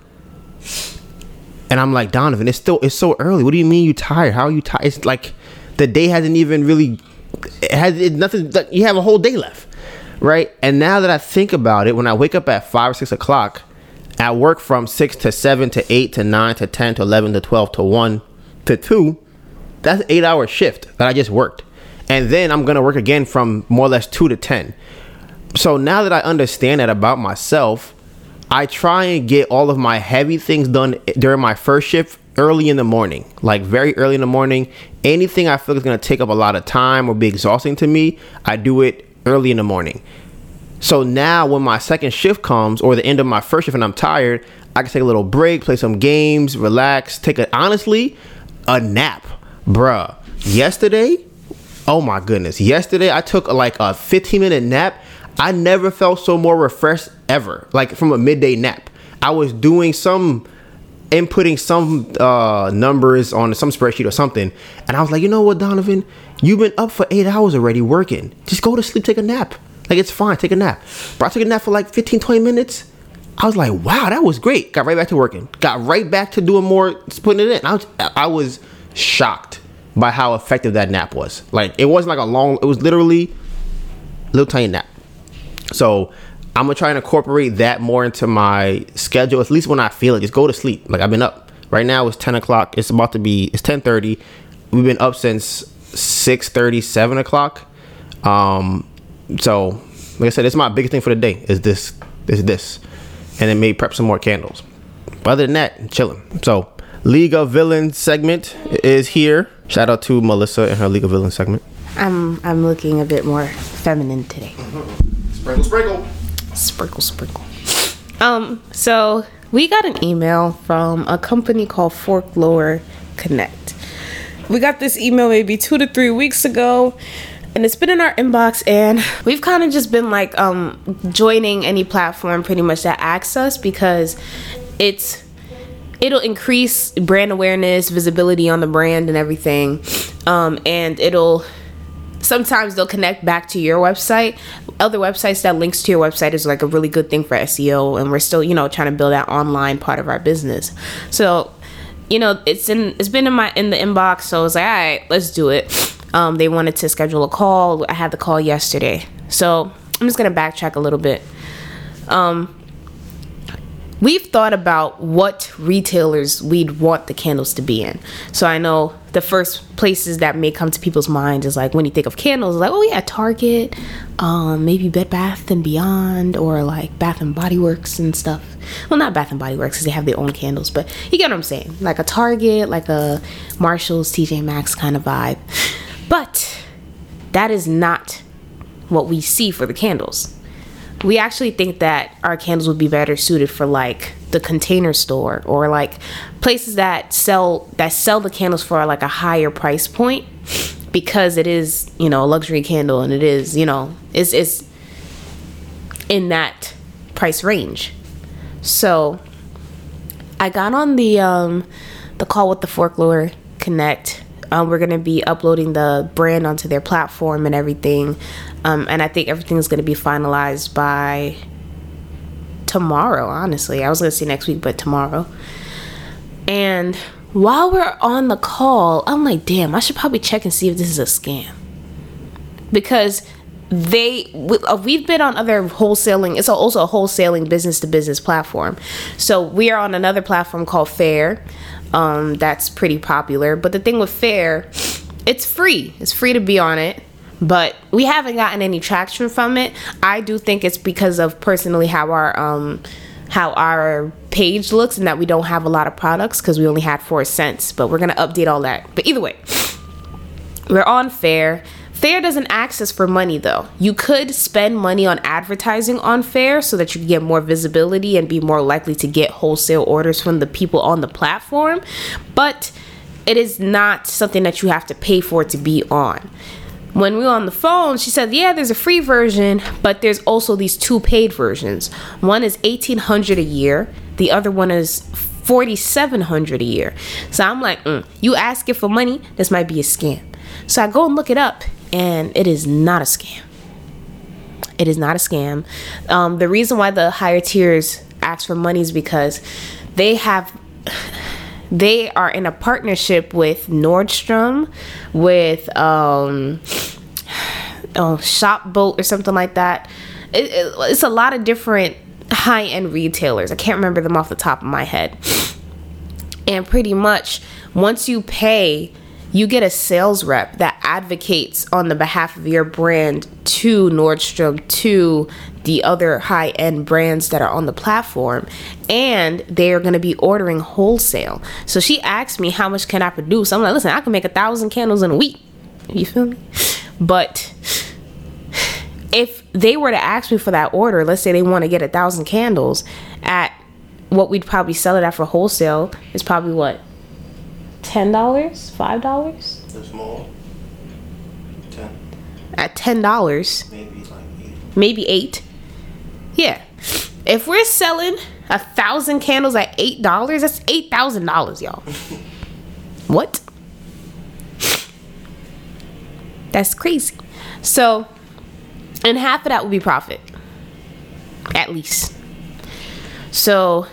And I'm like, Donovan, it's still it's so early. What do you mean you tired? How are you tired? It's like the day hasn't even really it has it, nothing. You have a whole day left, right? And now that I think about it, when I wake up at five or six o'clock, I work from six to seven to eight to nine to ten to eleven to twelve to one to two. That's an eight hour shift that I just worked, and then I'm gonna work again from more or less two to ten. So now that I understand that about myself, I try and get all of my heavy things done during my first shift early in the morning, like very early in the morning. Anything I feel is going to take up a lot of time or be exhausting to me, I do it early in the morning. So now when my second shift comes or the end of my first shift and I'm tired, I can take a little break, play some games, relax, take a honestly a nap. Bruh, yesterday, oh my goodness, yesterday I took like a 15 minute nap I never felt so more refreshed ever. Like from a midday nap. I was doing some inputting some uh, numbers on some spreadsheet or something, and I was like, you know what, Donovan, you've been up for eight hours already working. Just go to sleep, take a nap. Like it's fine, take a nap. But I took a nap for like 15, 20 minutes. I was like, wow, that was great. Got right back to working. Got right back to doing more, putting it in. I was, I was shocked by how effective that nap was. Like it wasn't like a long. It was literally a little tiny nap. So I'm gonna try and incorporate that more into my schedule. At least when I feel it, just go to sleep. Like I've been up. Right now it's 10 o'clock. It's about to be. It's 10:30. We've been up since 6:30, 7 o'clock. Um, so like I said, it's my biggest thing for the day. Is this? Is this? And then maybe prep some more candles. But other than that, chilling. So League of Villains segment is here. Shout out to Melissa and her League of Villains segment. I'm I'm looking a bit more feminine today. Sprinkle, sprinkle. Sprinkle, sprinkle. Um, so we got an email from a company called Folklore Connect. We got this email maybe two to three weeks ago, and it's been in our inbox and we've kind of just been like um joining any platform pretty much that asks us because it's it'll increase brand awareness visibility on the brand and everything. Um and it'll sometimes they'll connect back to your website. Other websites that links to your website is like a really good thing for seo and we're still you know trying to build that online part of our business. So you know it's in it's been in my in the inbox so i was like all right let's do it um, they wanted to schedule a call i had the call yesterday so i'm just gonna backtrack a little bit um, we've thought about what retailers we'd want the candles to be in. So I know the first places that may come to people's minds is like when you think of candles, like oh yeah, Target, um, maybe Bed Bath and Beyond, or like Bath and Body Works and stuff. Well, not Bath and Body Works because they have their own candles, but you get what I'm saying. Like a Target, like a Marshalls, TJ Maxx kind of vibe. But that is not what we see for the candles. We actually think that our candles would be better suited for like the container store or like places that sell that sell the candles for like a higher price point because it is you know a luxury candle and it is you know it's it's in that price range. So i got on the um the call with the folklore connect um, we're going to be uploading the brand onto their platform and everything um, and I think everything's going to be finalized by tomorrow, honestly. I was going to say next week, but tomorrow. And while we're on the call, I'm like, damn, I should probably check and see if this is a scam. Because they uh, we've been on other wholesaling it's also a wholesaling business to business platform so we are on another platform called Faire um, that's pretty popular but the thing with Faire, it's free it's free to be on it but we haven't gotten any traction from it. I do think it's because of personally how our um how our page looks and that we don't have a lot of products because we only had four cents. But we're gonna update all that. But either way, we're on Faire. Faire doesn't access for money though. You could spend money on advertising on Faire so that you can get more visibility and be more likely to get wholesale orders from the people on the platform, but it is not something that you have to pay for to be on when we were on the phone, she said, "Yeah, there's a free version, but there's also these two paid versions. One is 1800 a year, the other one is 4700 a year." So I'm like, mm, "You ask it for money, this might be a scam." So I go and look it up, and it is not a scam. It is not a scam. Um, the reason why the higher tiers ask for money is because they have they are in a partnership with Nordstrom, with um, oh, or something like that. It, it, it's a lot of different high end retailers. I can't remember them off the top of my head. And pretty much, once you pay, you get a sales rep that advocates on the behalf of your brand to Nordstrom, to the other high end brands that are on the platform and they are going to be ordering wholesale. So she asked me, How much can I produce? I'm like, Listen, I can make a thousand candles in a week. You feel me? But if they were to ask me for that order, let's say they want to get a thousand candles at what we'd probably sell it at for wholesale, is probably what? $10? $5? Small. Ten. At $10. Maybe like eight. Maybe eight yeah. If we're selling a thousand candles at eight dollars, that's eight thousand dollars, y'all. what? That's crazy. So, and half of that will be profit, at least. So,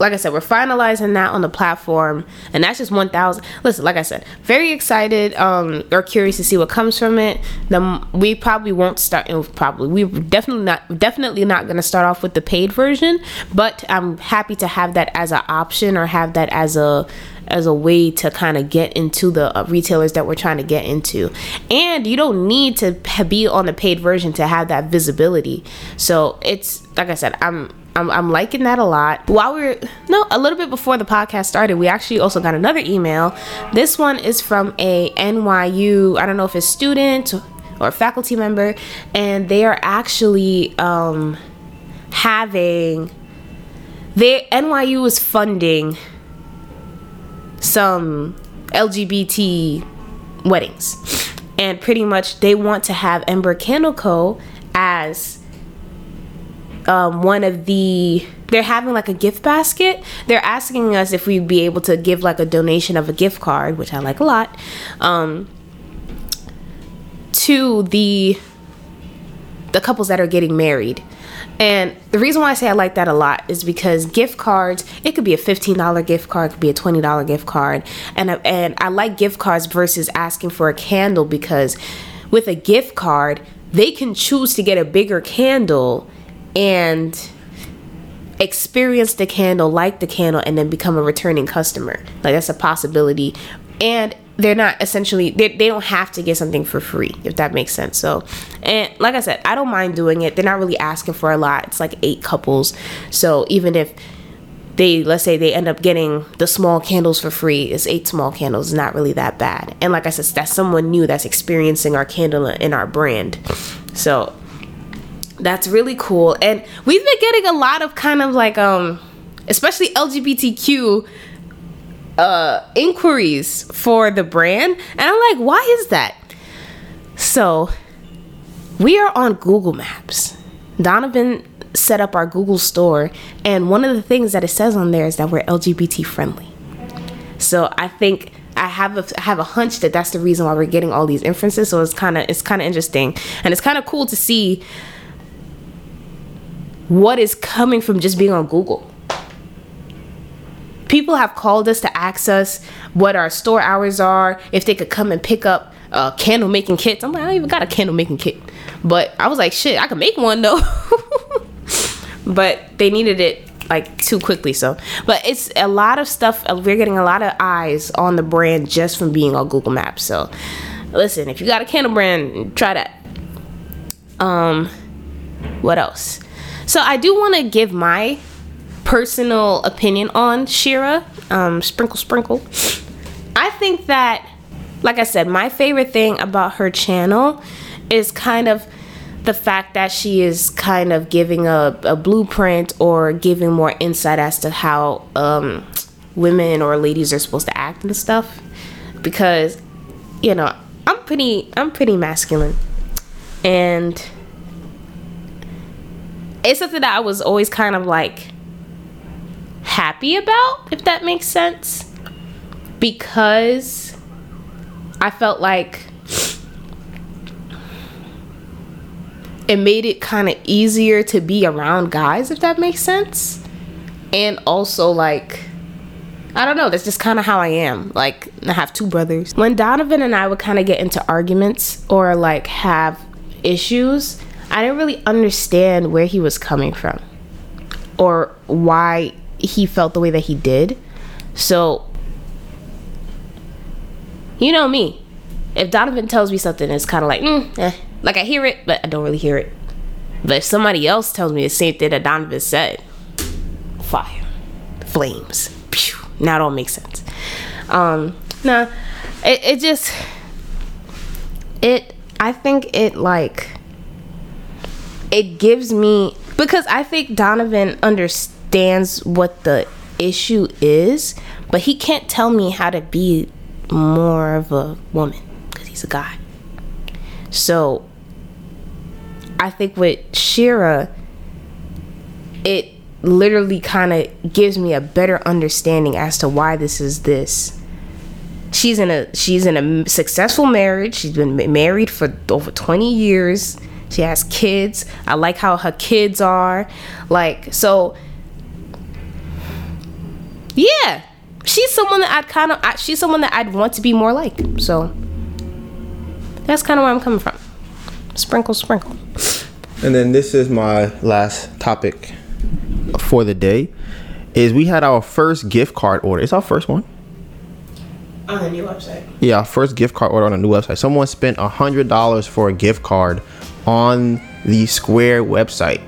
like I said, we're finalizing that on the platform, and that's just 1,000. Listen, like I said, very excited um, or curious to see what comes from it. The, we probably won't start. Probably we definitely not definitely not going to start off with the paid version, but I'm happy to have that as an option or have that as a as a way to kind of get into the uh, retailers that we're trying to get into. And you don't need to be on the paid version to have that visibility. So it's like I said, I'm I'm, I'm liking that a lot. While we are no, a little bit before the podcast started, we actually also got another email. This one is from a NYU, I don't know if it's student or faculty member, and they are actually um, having, they, NYU is funding some LGBT weddings and pretty much they want to have Ember Candle Co. as um, one of the they're having like a gift basket they're asking us if we'd be able to give like a donation of a gift card which i like a lot um, to the the couples that are getting married and the reason why I say I like that a lot is because gift cards, it could be a $15 gift card, it could be a $20 gift card. And I, and I like gift cards versus asking for a candle because with a gift card, they can choose to get a bigger candle and experience the candle, like the candle, and then become a returning customer. Like that's a possibility. And they're not essentially they, they don't have to get something for free if that makes sense. So and like i said i don't mind doing it. They're not really asking for a lot. It's like eight couples. So even if they let's say they end up getting the small candles for free it's eight small candles it's not really that bad. And like i said that's someone new that's experiencing our candle in our brand. So that's really cool and we've been getting a lot of kind of like um especially lgbtq uh, inquiries for the brand. And I'm like, why is that? So we are on Google Maps. Donovan set up our Google store, and one of the things that it says on there is that we're LGBT friendly. So I think I have a I have a hunch that that's the reason why we're getting all these inferences. So it's kind of it's kind of interesting, and it's kind of cool to see what is coming from just being on Google people have called us to ask us what our store hours are, if they could come and pick up uh, candle making kits. I'm like, I don't even got a candle making kit. But I was like, shit, I could make one though. but they needed it like too quickly. So, but it's a lot of stuff. Uh, we're getting a lot of eyes on the brand just from being on Google Maps. So, listen, if you got a candle brand, try that. Um, what else? So I do want to give my personal opinion on Shera, um, Sprinkle Sprinkle. I think that, like I said, my favorite thing about her channel is kind of the fact that she is kind of giving a, a blueprint or giving more insight as to how um, women or ladies are supposed to act and stuff. Because, you know, I'm pretty I'm pretty masculine, and it's something that I was always kind of like happy about, if that makes sense. Because I felt like it made it kind of easier to be around guys, if that makes sense. And also, like, I don't know, that's just kind of how I am. Like, I have two brothers. When Donovan and I would kind of get into arguments or like have issues, I didn't really understand where he was coming from or why he felt the way that he did. So, you know me. If Donovan tells me something, it's kind of like, mm, eh. like I hear it, but I don't really hear it. But if somebody else tells me the same thing that Donovan said, fire, flames, pew, now it all makes sense. Um, nah, it, it just, it, I think it like, it gives me, because I think Donovan understands what the issue is, but he can't tell me how to be more of a woman because he's a guy. So I think with Shera, it literally kind of gives me a better understanding as to why this is this. She's in a she's in a successful marriage. She's been married for over 20 years. She has kids. I like how her kids are. Like so yeah, she's someone that I'd kind of, she's someone that I'd want to be more like. So that's kind of where I'm coming from. Sprinkle, sprinkle. And then this is my last topic for the day. Is we had our first gift card order. It's our first one. On the new website. Yeah, our first gift card order on a new website. Someone spent a hundred dollars for a gift card on the Square website.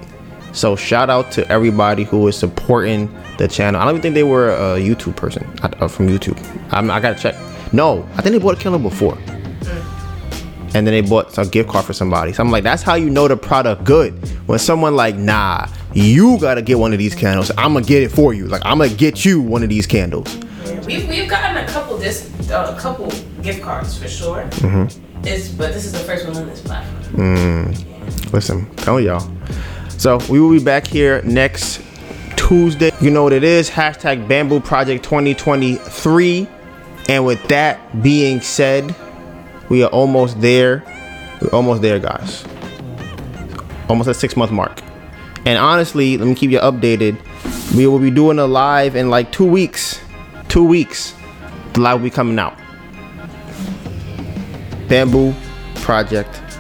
So shout out to everybody who is supporting the channel. I don't even think they were a YouTube person uh, from YouTube. I'm, I gotta check. No, I think they bought a candle before. And then they bought a gift card for somebody. So I'm like, that's how you know the product good. When someone like, nah, you gotta get one of these candles. I'm gonna get it for you. Like I'm gonna get you one of these candles. we've, we've gotten a couple this uh, a couple gift cards for sure. Mm-hmm. It's but this is the first one on this platform. Mm. Listen, telling y'all. So we will be back here next Tuesday. You know what it is. Hashtag Bamboo Project 2023. And with that being said, we are almost there. We're almost there, guys. Almost at six month mark. And honestly, let me keep you updated. We will be doing a live in like two weeks. Two weeks. The live will be coming out. Bamboo Project